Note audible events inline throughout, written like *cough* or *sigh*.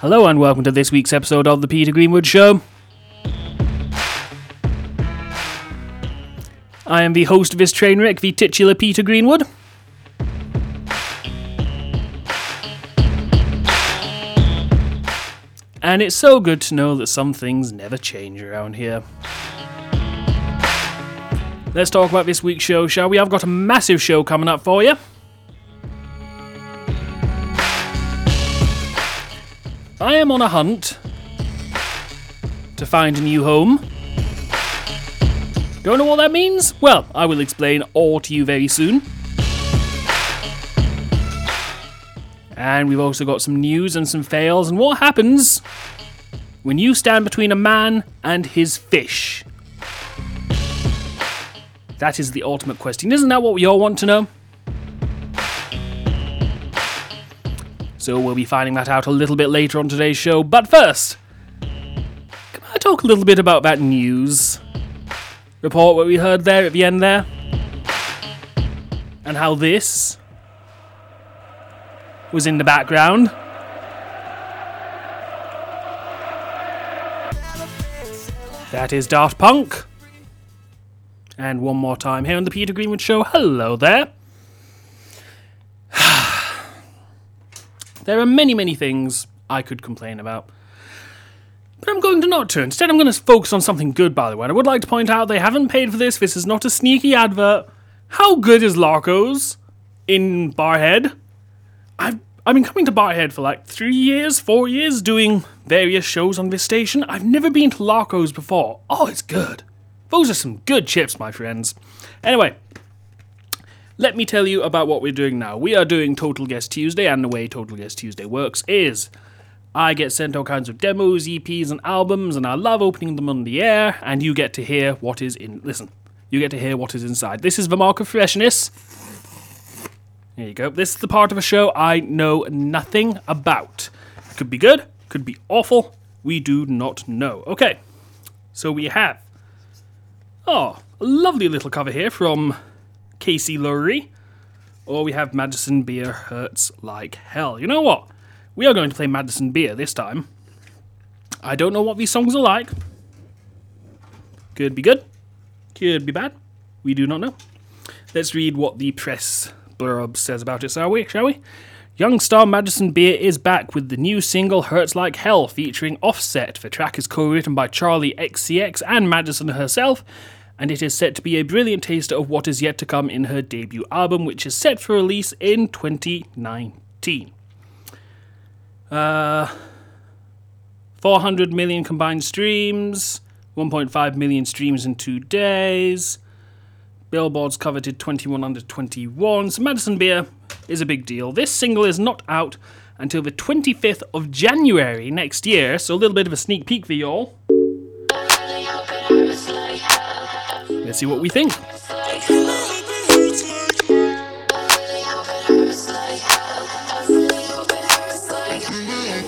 Hello and welcome to this week's episode of The Peter Greenwood Show. I am the host of this train wreck, the titular Peter Greenwood. And it's so good to know that some things never change around here. Let's talk about this week's show, shall we? I've got a massive show coming up for you. I am on a hunt to find a new home. Don't know what that means? Well, I will explain all to you very soon. And we've also got some news and some fails and what happens when you stand between a man and his fish. That is the ultimate question. Isn't that what we all want to know? So we'll be finding that out a little bit later on today's show. But first, can I talk a little bit about that news report what we heard there at the end there? And how this was in the background. That is Daft Punk. And one more time here on the Peter Greenwood Show. Hello there. There are many, many things I could complain about. But I'm going to not to. Instead, I'm going to focus on something good, by the way. And I would like to point out they haven't paid for this. This is not a sneaky advert. How good is Larco's in Barrhead? I've I've been coming to Barrhead for like three years, four years, doing various shows on this station. I've never been to Larco's before. Oh, it's good. Those are some good chips, my friends. Anyway, let me tell you about what we're doing now. We are doing Total Guest Tuesday, and the way Total Guest Tuesday works is I get sent all kinds of demos, EPs, and albums, and I love opening them on the air, and you get to hear what is in. Listen, you get to hear what is inside. This is the mark of freshness. There you go. This is the part of a show I know nothing about. Could be good, could be awful. We do not know. Okay, so we have. Oh, a lovely little cover here from Casey Lowry. Or we have Madison Beer Hurts Like Hell. You know what? We are going to play Madison Beer this time. I don't know what these songs are like. Could be good, could be bad. We do not know. Let's read what the press blurb says about it, shall we? Shall we? Young star Madison Beer is back with the new single Hurts Like Hell featuring Offset. The track is co written by Charli XCX and Madison herself, and it is set to be a brilliant taster of what is yet to come in her debut album, which is set for release in 2019. Uh, 400 million combined streams, 1.5 million streams in two days. Billboard's coveted 21 under 21. So Madison Beer is a big deal. This single is not out until the 25th of January next year, so a little bit of a sneak peek for y'all. Let's see what we think.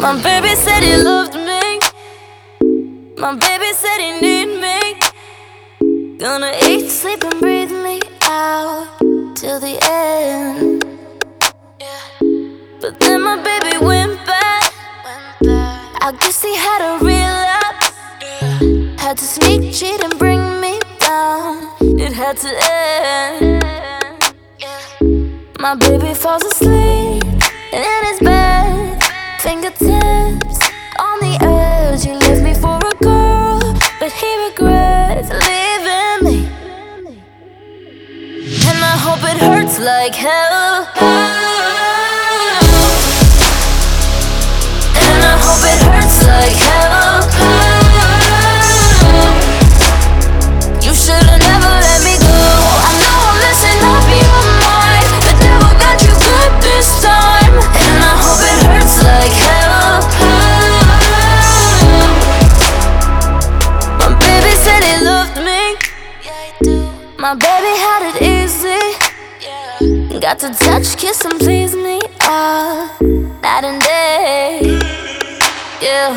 My baby said he loved me. My baby said he need me. Gonna eat, sleep, and breathe me out till the end. But then my baby went back. I guess he had a relapse. Had to sneak, cheat, and bring me down. It had to end. My baby falls asleep in his bed. Fingertips on the edge. He left me for a girl, but he regrets leaving me. And I hope it hurts like hell. My baby had it easy. Got to touch, kiss, and please me all night and day. Yeah.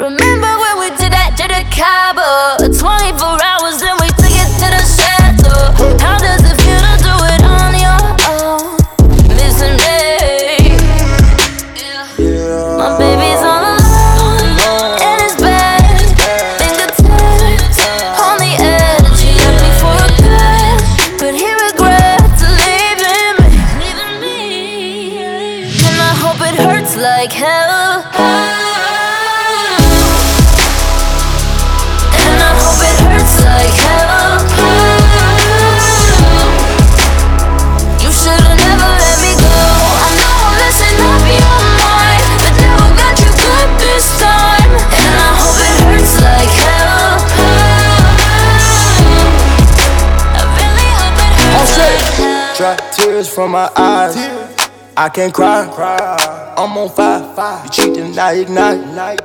Remember when we did that to the Cabo? 24 hours, from my eyes. I can't cry. I'm on fire. You cheating, I ignite.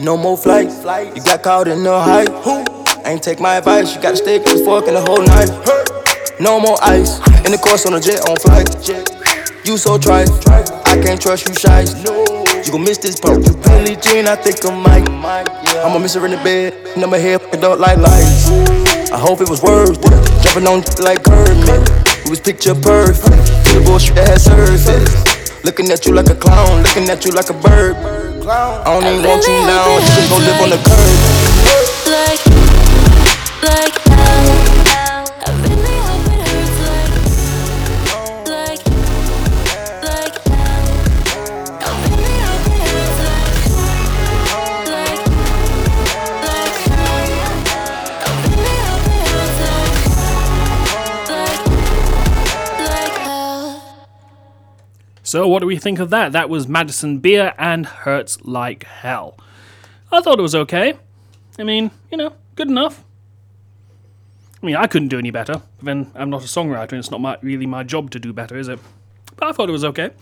No more flights. You got caught in the hype. Ain't take my advice. You gotta stay cause fucking the whole night. No more ice. In the course on a jet on flight. You so trite. I can't trust you, shy. You gon' miss this part. You Billie Jean, I think I might. I'ma miss her in the bed. And I'ma up like lights. I hope it was worth it. Jumping on like Kermit. It was picture perfect. The bullshit that had surface. Looking at you like a clown, looking at you like a bird. I don't even want you now. You just gon' live on the curb. like, like So, what do we think of that? That was Madison Beer and Hurts Like Hell. I thought it was okay. I mean, you know, good enough. I mean, I couldn't do any better. Then I'm not a songwriter, and it's not my, really my job to do better, is it? But I thought it was okay.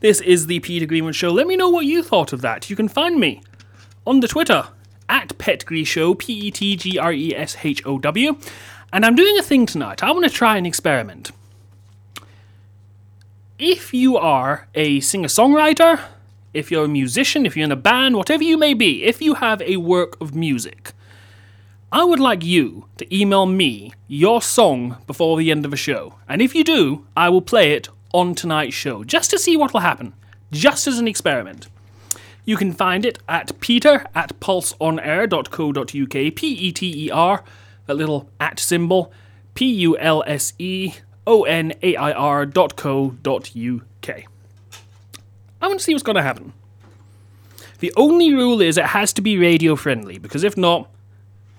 This is the Peter Greenwood Show. Let me know what you thought of that. You can find me on the Twitter at PetGreShow, P E T G R E S H O W. And I'm doing a thing tonight. I want to try an experiment if you are a singer songwriter, if you're a musician, if you're in a band, whatever you may be, if you have a work of music, I would like you to email me your song before the end of a show. And if you do, I will play it on tonight's show, just to see what will happen, just as an experiment. You can find it at peter at pulseonair.co.uk, P E T E R, that little at symbol, P U L S E O N A I R dot co dot UK. I want to see what's going to happen. The only rule is it has to be radio friendly, because if not,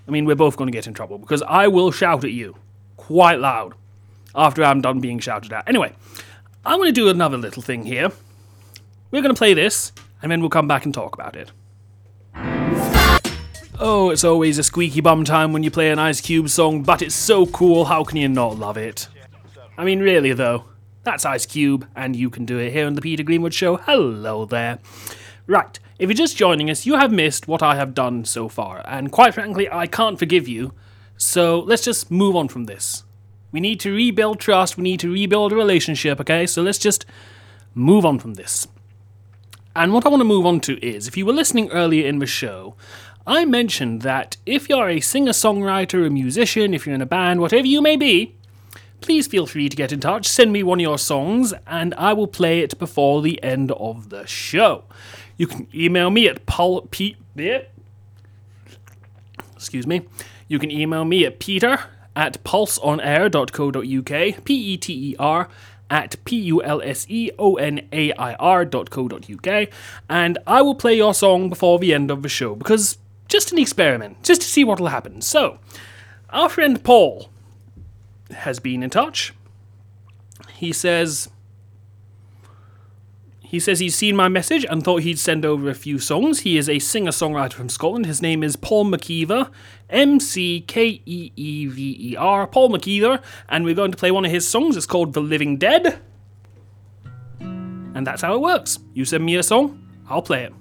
I mean, we're both going to get in trouble, because I will shout at you quite loud after I'm done being shouted at. Anyway, I'm going to do another little thing here. We're going to play this, and then we'll come back and talk about it. Oh, it's always a squeaky bum time when you play an Ice Cube song, but it's so cool, how can you not love it? I mean, really, though. That's Ice Cube, and you can do it here on the Peter Greenwood Show. Hello there. Right, if you're just joining us, you have missed what I have done so far, and quite frankly, I can't forgive you. So let's just move on from this. We need to rebuild trust, we need to rebuild a relationship, okay? So let's just move on from this. And what I want to move on to is if you were listening earlier in the show, I mentioned that if you're a singer songwriter, a musician, if you're in a band, whatever you may be, please feel free to get in touch. Send me one of your songs, and I will play it before the end of the show. You can email me at paul p excuse me. You can email me at peter at pulseonair.co.uk, P E T E R at P U L S E O N A I R.co.uk, and I will play your song before the end of the show because just an experiment, just to see what will happen. So, our friend Paul has been in touch. He says he says he's seen my message and thought he'd send over a few songs. He is a singer songwriter from Scotland. His name is Paul McKeever, M C K E E V E R, Paul McKeever, and we're going to play one of his songs. It's called The Living Dead. And that's how it works. You send me a song, I'll play it.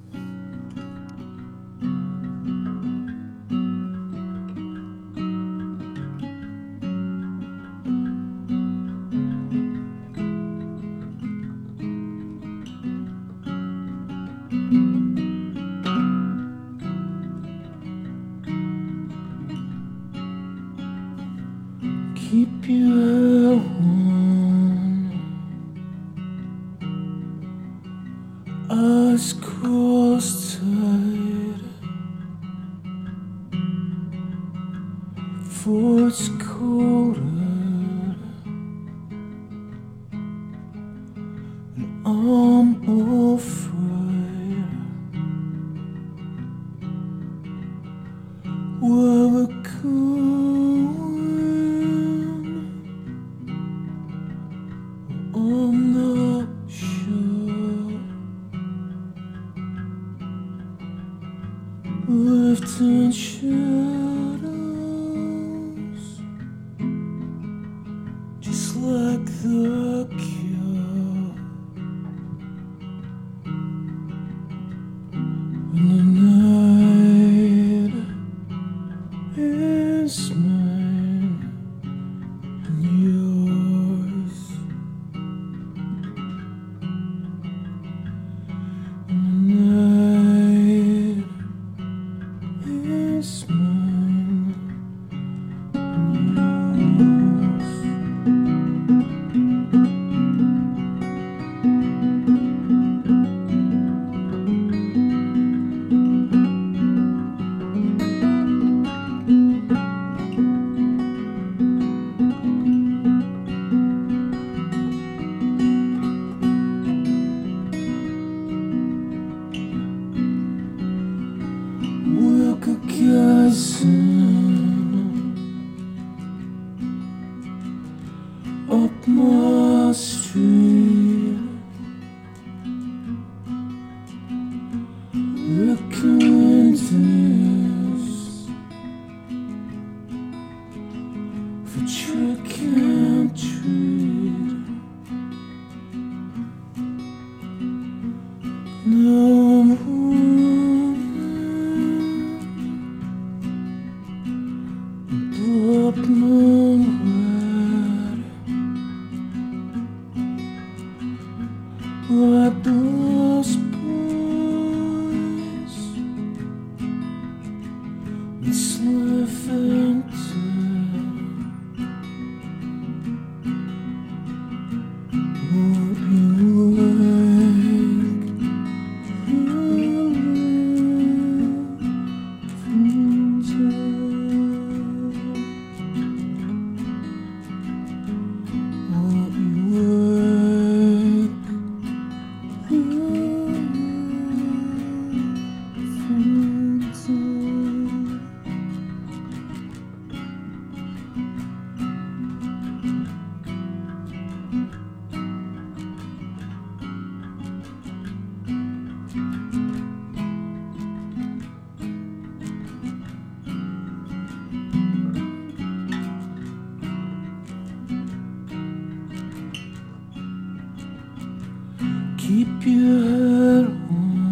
Keep your head warm.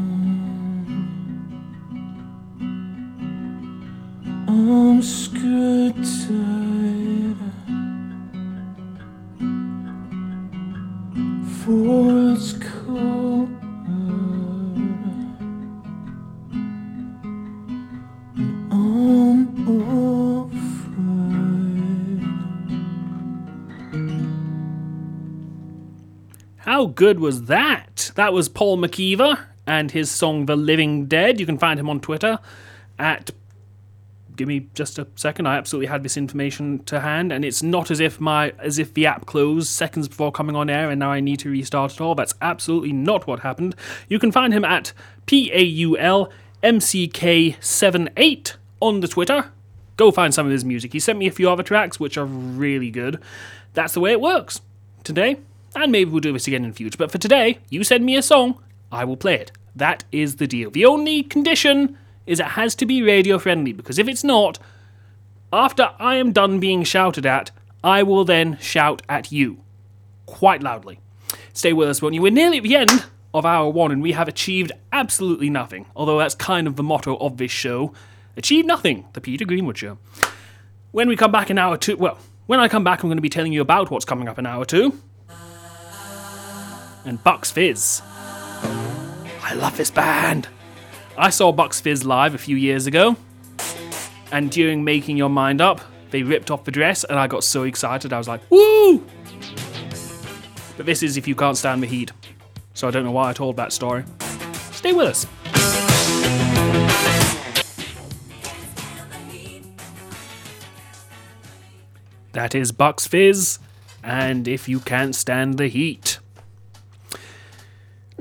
I'm. For it's cold. How good was that? That was Paul McKeever and his song The Living Dead. You can find him on Twitter at. Give me just a second. I absolutely had this information to hand, and it's not as if my as if the app closed seconds before coming on air, and now I need to restart it all. That's absolutely not what happened. You can find him at p a u l m c k seven eight on the Twitter. Go find some of his music. He sent me a few other tracks which are really good. That's the way it works today, and maybe we'll do this again in the future. But for today, you send me a song, I will play it. That is the deal. The only condition is it has to be radio friendly, because if it's not, after I am done being shouted at, I will then shout at you. Quite loudly. Stay with us, won't you? We're nearly at the end of hour one, and we have achieved absolutely nothing. Although that's kind of the motto of this show Achieve Nothing, the Peter Greenwood Show. When we come back in hour two, well, when I come back, I'm going to be telling you about what's coming up in hour two. And Bucks Fizz. I love this band. I saw Bucks Fizz live a few years ago, and during making your mind up, they ripped off the dress, and I got so excited. I was like, "Woo!" But this is if you can't stand the heat, so I don't know why I told that story. Stay with us. That is Bucks Fizz, and if you can't stand the heat.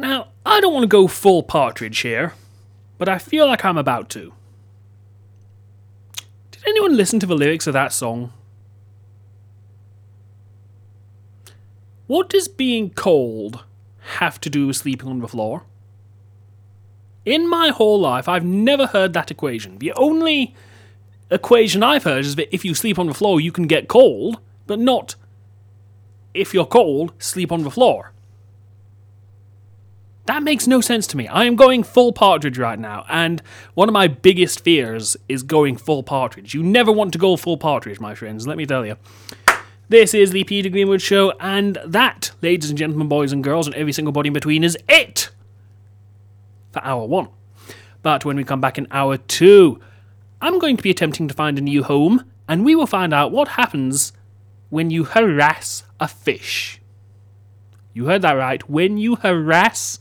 Now, I don't want to go full partridge here, but I feel like I'm about to. Did anyone listen to the lyrics of that song? What does being cold have to do with sleeping on the floor? In my whole life, I've never heard that equation. The only equation I've heard is that if you sleep on the floor, you can get cold, but not if you're cold, sleep on the floor. That makes no sense to me. I am going full partridge right now, and one of my biggest fears is going full partridge. You never want to go full partridge, my friends, let me tell you. This is the Peter Greenwood Show, and that, ladies and gentlemen, boys and girls, and every single body in between, is it for hour one. But when we come back in hour two, I'm going to be attempting to find a new home, and we will find out what happens when you harass a fish. You heard that right. When you harass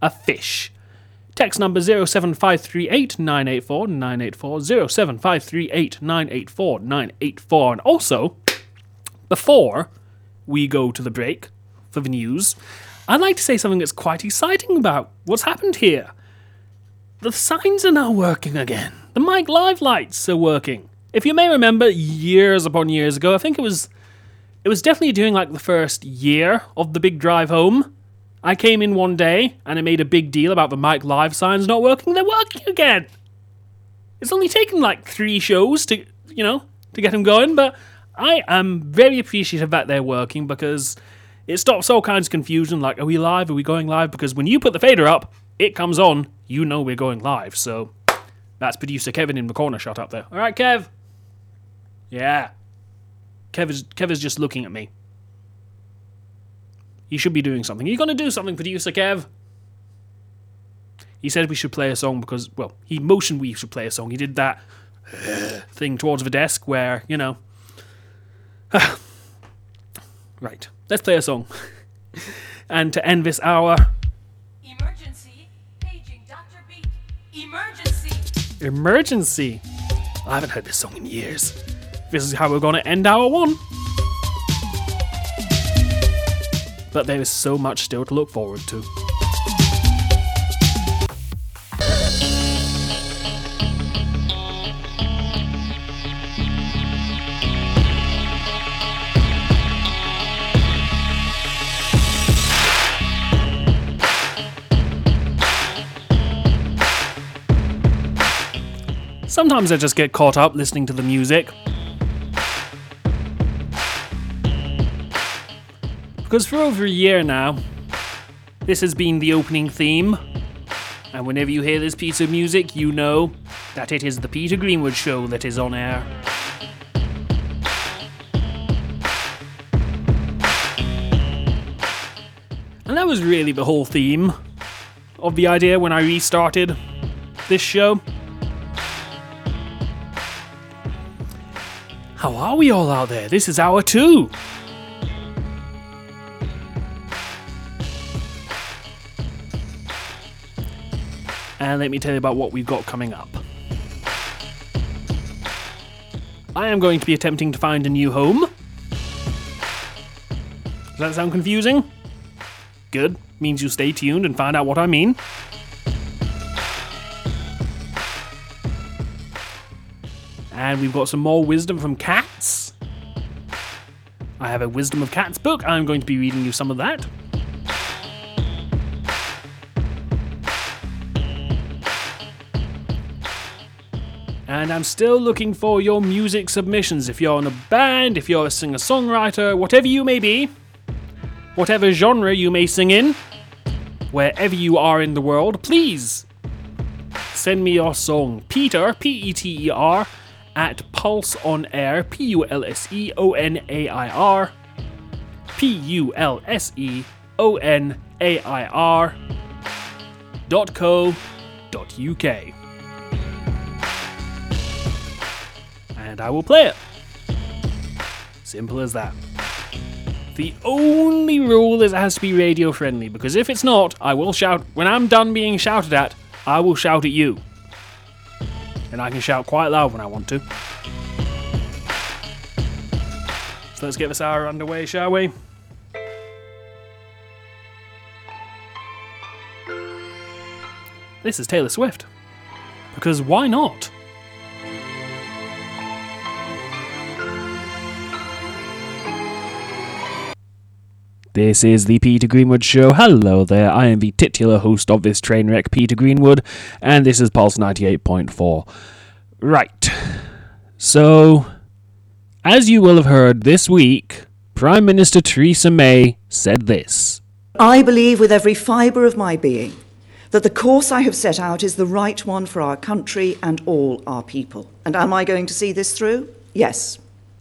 a fish. Text number 07538 984 984 07538 984 984. And also, before we go to the break for the news, I'd like to say something that's quite exciting about what's happened here. The signs are now working again. The Mic Live lights are working. If you may remember, years upon years ago, I think it was it was definitely during like the first year of the big drive home. I came in one day and I made a big deal about the Mic Live signs not working. They're working again. It's only taken like three shows to, you know, to get them going, but I am very appreciative that they're working because it stops all kinds of confusion like, are we live? Are we going live? Because when you put the fader up, it comes on, you know we're going live. So that's producer Kevin in the corner shot up there. All right, Kev. Yeah. Kev is, Kev is just looking at me. He should be doing something. Are you going to do something, producer Kev? He said we should play a song because, well, he motioned we should play a song. He did that *sighs* thing towards the desk where, you know. *sighs* right, let's play a song. *laughs* and to end this hour, Emergency. Paging Dr. B. Emergency. Emergency. I haven't heard this song in years. This is how we're going to end hour one. But there is so much still to look forward to. Sometimes I just get caught up listening to the music. Because for over a year now, this has been the opening theme. And whenever you hear this piece of music, you know that it is the Peter Greenwood Show that is on air. And that was really the whole theme of the idea when I restarted this show. How are we all out there? This is hour two. And let me tell you about what we've got coming up. I am going to be attempting to find a new home. Does that sound confusing? Good. Means you stay tuned and find out what I mean. And we've got some more wisdom from cats. I have a Wisdom of Cats book. I'm going to be reading you some of that. And I'm still looking for your music submissions. If you're in a band, if you're a singer songwriter, whatever you may be, whatever genre you may sing in, wherever you are in the world, please send me your song. Peter, P E T E R, at Pulse on Air, P U L S E O N A I R, P U L S E O N A I R, dot co dot UK. And I will play it. Simple as that. The only rule is it has to be radio friendly, because if it's not, I will shout. When I'm done being shouted at, I will shout at you. And I can shout quite loud when I want to. So let's get this hour underway, shall we? This is Taylor Swift. Because why not? This is the Peter Greenwood Show. Hello there, I am the titular host of this train wreck, Peter Greenwood, and this is Pulse 98.4. Right. So, as you will have heard this week, Prime Minister Theresa May said this. I believe with every fibre of my being that the course I have set out is the right one for our country and all our people. And am I going to see this through? Yes.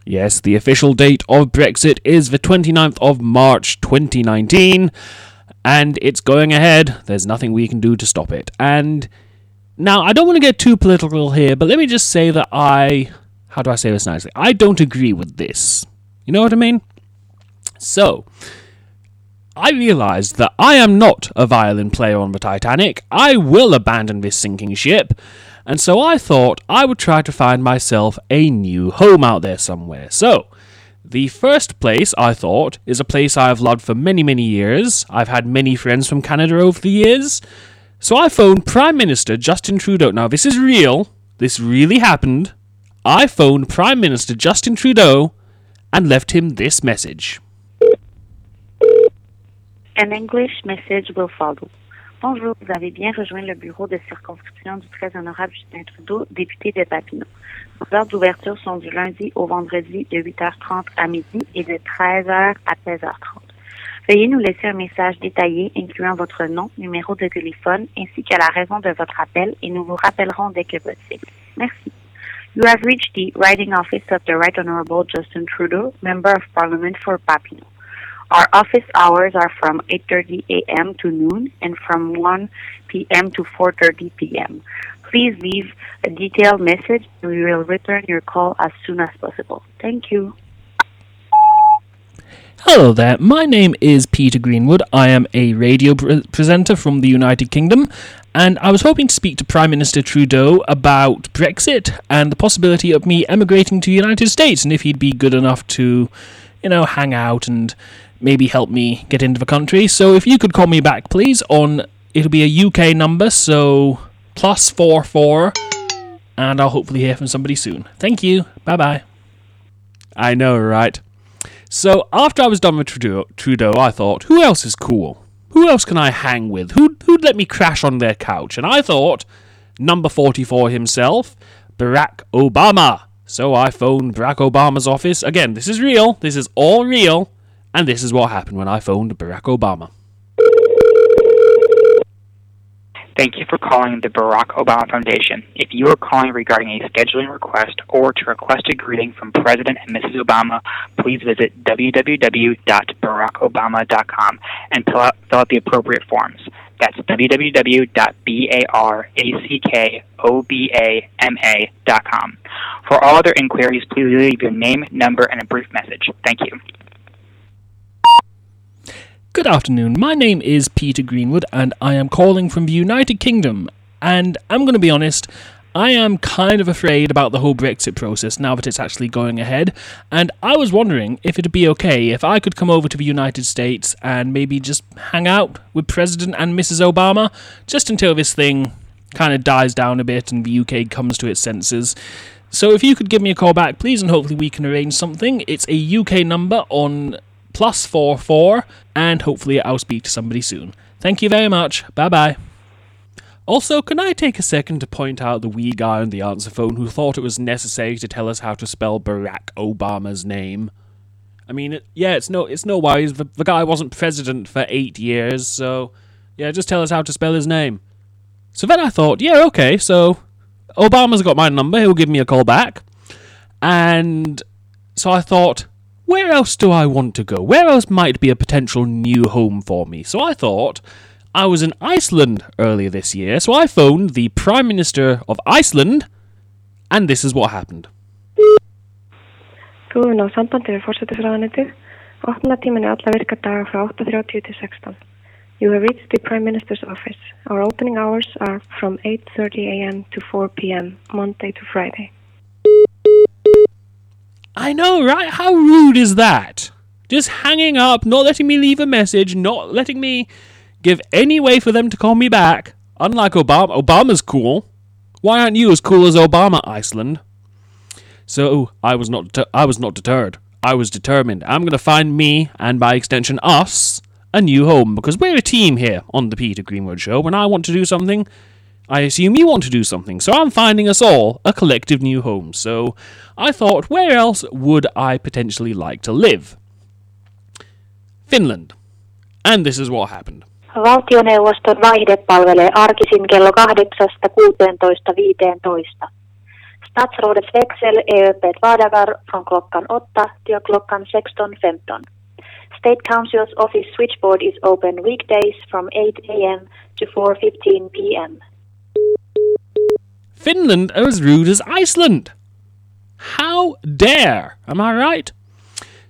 Yes, the official date of Brexit is the 29th of March 2019, and it's going ahead. There's nothing we can do to stop it. And now, I don't want to get too political here, but let me just say that I. How do I say this nicely? I don't agree with this. You know what I mean? So, I realized that I am not a violin player on the Titanic. I will abandon this sinking ship. And so I thought I would try to find myself a new home out there somewhere. So, the first place I thought is a place I have loved for many, many years. I've had many friends from Canada over the years. So I phoned Prime Minister Justin Trudeau. Now, this is real. This really happened. I phoned Prime Minister Justin Trudeau and left him this message. An English message will follow. Bonjour, vous avez bien rejoint le bureau de circonscription du très honorable Justin Trudeau, député de Papineau. Les heures d'ouverture sont du lundi au vendredi de 8h30 à midi et de 13h à 16h30. Veuillez nous laisser un message détaillé incluant votre nom, numéro de téléphone ainsi que la raison de votre appel et nous vous rappellerons dès que possible. Merci. You have reached the writing office of the Right Honorable Justin Trudeau, Member of Parliament for Papineau. Our office hours are from 8:30 a.m. to noon and from 1 p.m. to 4:30 p.m. Please leave a detailed message and we will return your call as soon as possible. Thank you. Hello there, my name is Peter Greenwood. I am a radio pre- presenter from the United Kingdom, and I was hoping to speak to Prime Minister Trudeau about Brexit and the possibility of me emigrating to the United States, and if he'd be good enough to, you know, hang out and maybe help me get into the country. So if you could call me back, please, on it'll be a UK number, so plus four four, and I'll hopefully hear from somebody soon. Thank you. Bye bye. I know, right? So after I was done with Trudeau, Trudeau, I thought, who else is cool? Who else can I hang with? Who who'd let me crash on their couch? And I thought, number forty-four himself, Barack Obama. So I phoned Barack Obama's office. Again, this is real. This is all real. And this is what happened when I phoned Barack Obama. Thank you for calling the Barack Obama Foundation. If you are calling regarding a scheduling request or to request a greeting from President and Mrs. Obama, please visit www.barackobama.com and fill out, fill out the appropriate forms. That's www.barackobama.com. For all other inquiries, please leave your name, number, and a brief message. Thank you. Good afternoon. My name is Peter Greenwood, and I am calling from the United Kingdom. And I'm going to be honest, I am kind of afraid about the whole Brexit process now that it's actually going ahead. And I was wondering if it'd be okay if I could come over to the United States and maybe just hang out with President and Mrs. Obama just until this thing kind of dies down a bit and the UK comes to its senses. So if you could give me a call back, please, and hopefully we can arrange something. It's a UK number on plus four four, and hopefully I'll speak to somebody soon. Thank you very much. Bye bye. Also, can I take a second to point out the wee guy on the answer phone who thought it was necessary to tell us how to spell Barack Obama's name? I mean, it, yeah, it's no, it's no worries. The, the guy wasn't president for eight years, so yeah, just tell us how to spell his name. So then I thought, yeah, okay, so Obama's got my number. He'll give me a call back, and so I thought, where else do I want to go? Where else might be a potential new home for me? So I thought I was in Iceland earlier this year, so I phoned the Prime Minister of Iceland, and this is what happened. Er alla virka daga frá 8.30 til 16. You have reached the Prime Minister's office. Our opening hours are from 8.30 a.m. to 4 p.m., Monday to Friday. I know, right? How rude is that? Just hanging up, not letting me leave a message, not letting me give any way for them to call me back. Unlike Obama, Obama's cool. Why aren't you as cool as Obama, Iceland? So I was not. deter- I was not deterred. I was determined. I'm going to find me, and by extension us, a new home because we're a team here on the Peter Greenwood Show. When I want to do something, I assume you want to do something. So I'm finding us all a collective new home. So I thought, where else would I potentially like to live? Finland. And this is what happened. Valtioneuvoston vaihde palvelee arkisin kello 8-16.15. Statsrådets växel är öppet vardagar från klockan 8 till klockan 16.15. State Council's office switchboard is open weekdays from 8 a.m. to 4.15 p.m. Finland are as rude as Iceland. How dare? Am I right?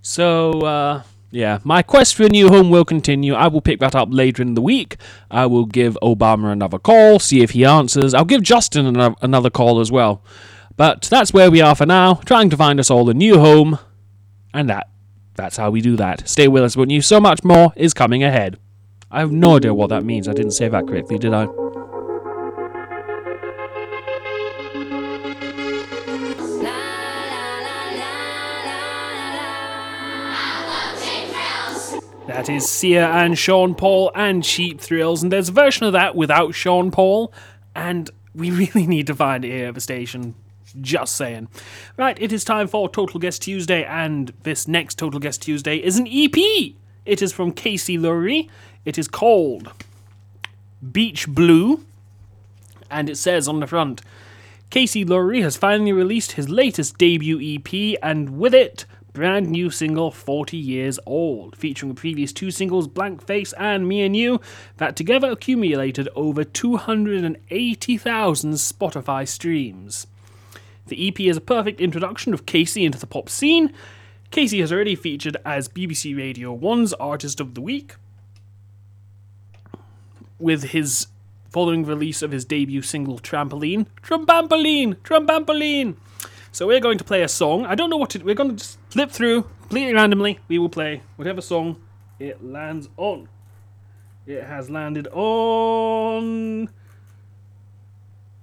So, uh, yeah, my quest for a new home will continue. I will pick that up later in the week. I will give Obama another call, see if he answers. I'll give Justin ano- another call as well. But that's where we are for now, trying to find us all a new home. And that that's how we do that. Stay with us, won't you? So much more is coming ahead. I have no idea what that means. I didn't say that correctly, did I? That is Sia and Sean Paul and Cheap Thrills, and there's a version of that without Sean Paul, and we *laughs* really need to find it here at the station. Just saying. Right, it is time for Total Guest Tuesday, and this next Total Guest Tuesday is an EP. It is from Casey Lowry. It is called Beach Blue, and it says on the front Casey Lowry has finally released his latest debut EP, and with it, brand new single 40 Years Old, featuring the previous two singles Blank Face and Me and You, that together accumulated over 280,000 Spotify streams. The EP is a perfect introduction of Casey into the pop scene. Casey has already featured as BBC Radio 1's Artist of the Week, with his following release of his debut single Trampoline. Trampoline! Trumbampoline! So we're going to play a song. I don't know what to We're going to just flip through completely randomly. We will play whatever song it lands on. It has landed on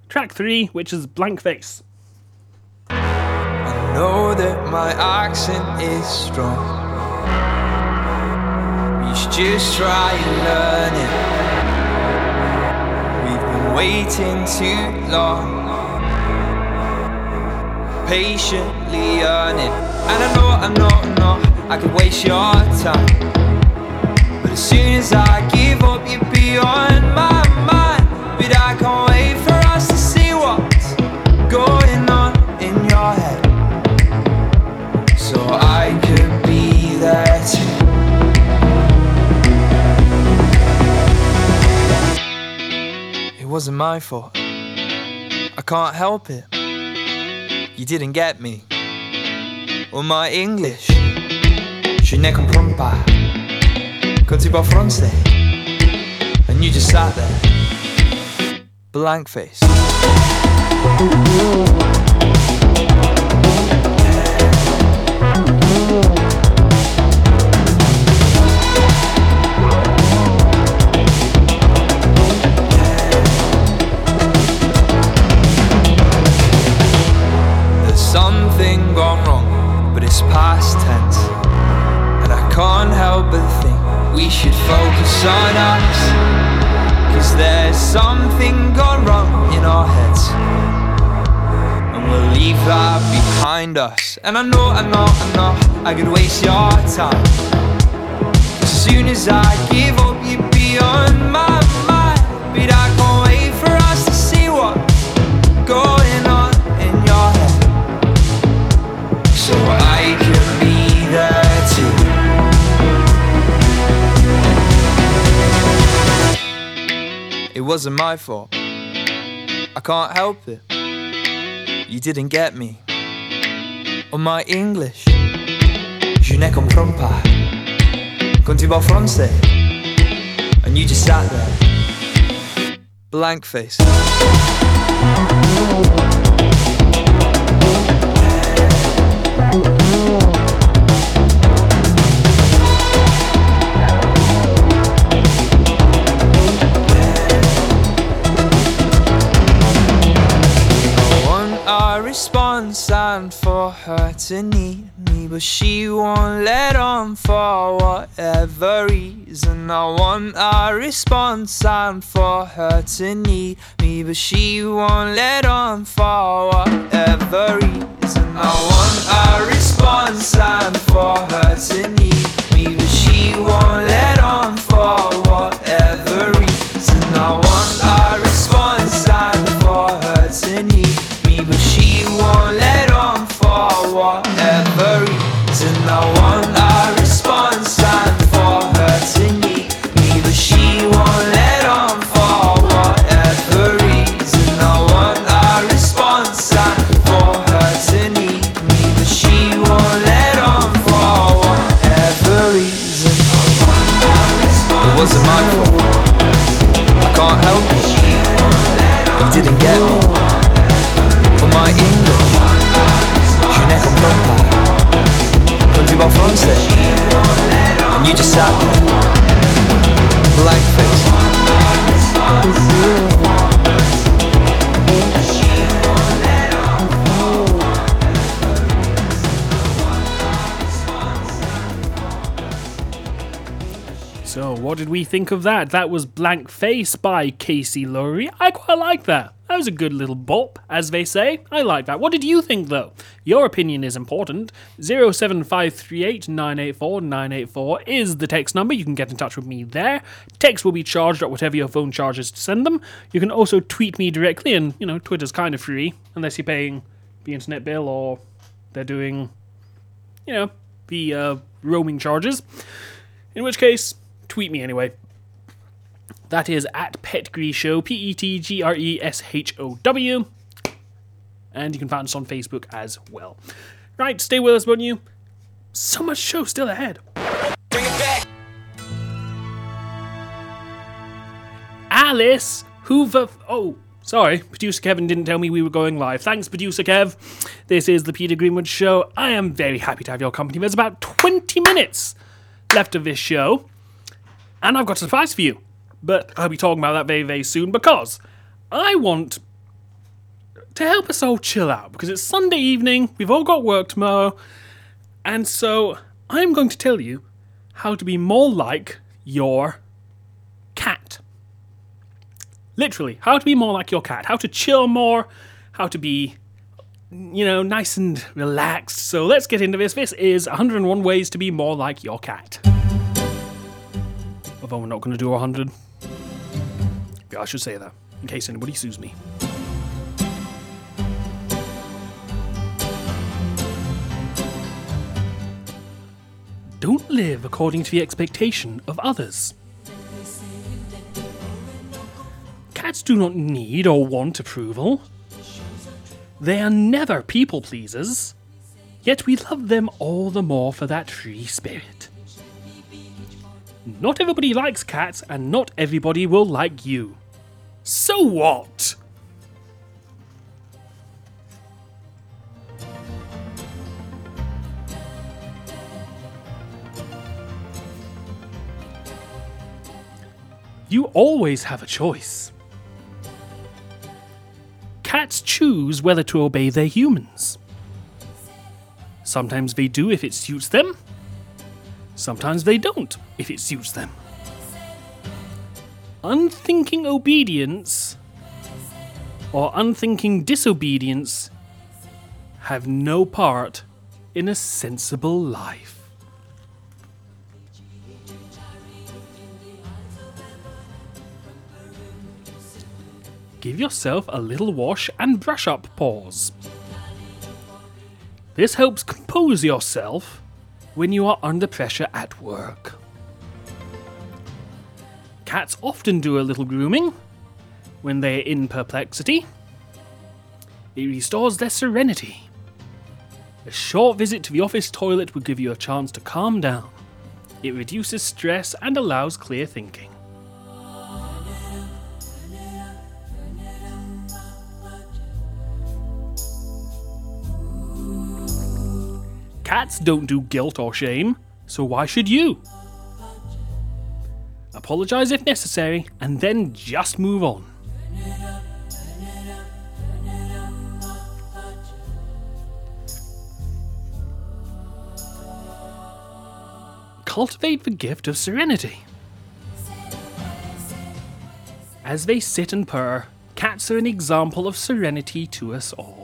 track three, which is Blank Face. I know that my accent is strong. We should just try and learn it. We've been waiting too long, patiently earning. And I know, I know, I know, I could waste your time. But as soon as I give up, you'd be on my mind. But I can't wait for us to see what's going on in your head. So I could be there too. It wasn't my fault. I can't help it. You didn't get me. Or my English. Je ne comprends pas. Quand tu parles français. And you just sat there. Blank face. Focus on us. Cause there's something gone wrong in our heads. And we'll leave that behind us. And I know, I know, I know, I could waste your time. As soon as I give up, you'd be on my wasn't my fault. I can't help it. You didn't get me. On my English. Je ne comprends pas. Quand tu français. And you just sat there. Blank face. Her to need me, but she won't let on for whatever reason. I want a response sign for her to need me, but she won't let on for whatever reason. I want a response sign for her to need me, but she won't let on for whatever reason. I want a we think of that? That was Blank Face by Casey Lowry. I quite like that. That was a good little bop, as they say. I like that. What did you think, though? Your opinion is important. 07538 984 984 is the text number. You can get in touch with me there. Text will be charged at whatever your phone charges to send them. You can also tweet me directly, and, you know, Twitter's kind of free, unless you're paying the internet bill or they're doing, you know, the uh, roaming charges. In which case, tweet me anyway. That is at Petgrew Show, P E T G R E S H O W. And you can find us on Facebook as well. Right, stay with us, won't you? So much show still ahead. Bring it back. Alice Hoover. Oh, sorry. Producer Kevin didn't tell me we were going live. Thanks, Producer Kev. This is the Peter Greenwood Show. I am very happy to have your company. There's about 20 minutes left of this show. And I've got a surprise for you. But I'll be talking about that very, very soon because I want to help us all chill out because it's Sunday evening, we've all got work tomorrow, and so I'm going to tell you how to be more like your cat. Literally, how to be more like your cat, how to chill more, how to be, you know, nice and relaxed. So let's get into this. This is 101 ways to be more like your cat. Although we're not going to do 100. Yeah, I should say that, in case anybody sues me. Don't live according to the expectation of others. Cats do not need or want approval. They are never people pleasers, yet we love them all the more for that free spirit. Not everybody likes cats, and not everybody will like you. So what? You always have a choice. Cats choose whether to obey their humans. Sometimes they do if it suits them, sometimes they don't if it suits them. Unthinking obedience or unthinking disobedience have no part in a sensible life. Give yourself a little wash and brush up pause. This helps compose yourself when you are under pressure at work. Cats often do a little grooming when they are in perplexity. It restores their serenity. A short visit to the office toilet will give you a chance to calm down. It reduces stress and allows clear thinking. Cats don't do guilt or shame, so why should you? Apologise if necessary, and then just move on. Cultivate the gift of serenity. As they sit and purr, cats are an example of serenity to us all.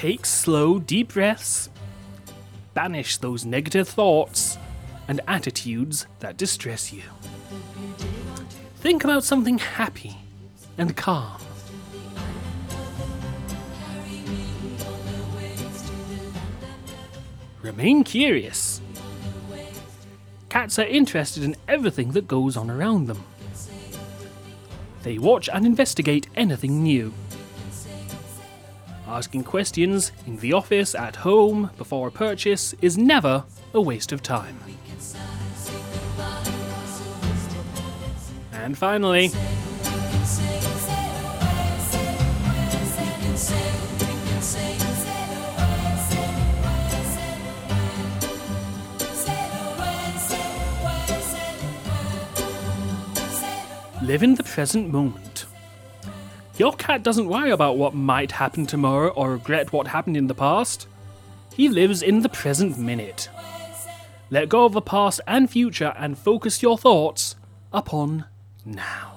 Take slow, deep breaths, banish those negative thoughts and attitudes that distress you. Think about something happy and calm. Remain curious. Cats are interested in everything that goes on around them. They watch and investigate anything new. Asking questions in the office, at home, before a purchase is never a waste of time. And finally, live in the present moment. Your cat doesn't worry about what might happen tomorrow or regret what happened in the past. He lives in the present minute. Let go of the past and future and focus your thoughts upon now.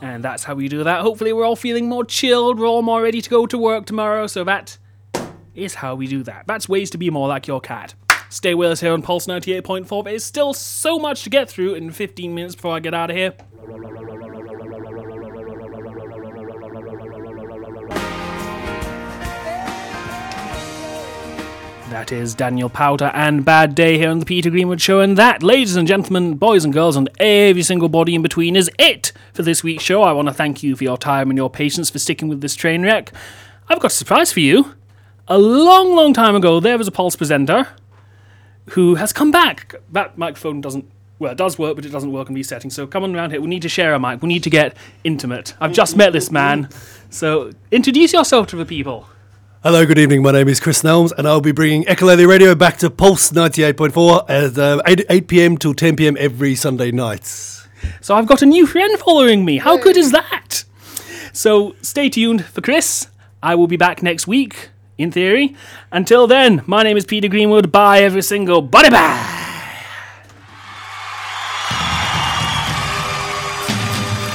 And that's how we do that. Hopefully, we're all feeling more chilled, we're all more ready to go to work tomorrow, so that is how we do that. That's ways to be more like your cat. Stay with us here on Pulse 98.4. There's still so much to get through in 15 minutes before I get out of here. That is Daniel Powter and Bad Day here on the Peter Greenwood Show. And that, ladies and gentlemen, boys and girls, and every single body in between, is it for this week's show. I want to thank you for your time and your patience for sticking with this train wreck. I've got a surprise for you. A long, long time ago, there was a Pulse presenter who has come back. That microphone doesn't. Well, it does work, but it doesn't work in these settings. So come on around here. We need to share a mic. We need to get intimate. I've just met this man. So introduce yourself to the people. Hello, good evening. My name is Chris Nelms, and I'll be bringing Echolale Radio back to Pulse 98.4 at uh, 8, 8 p.m. till 10 p.m. every Sunday nights. So I've got a new friend following me. How good is that? So stay tuned for Chris. I will be back next week, in theory. Until then, my name is Peter Greenwood. Bye, every single body bag.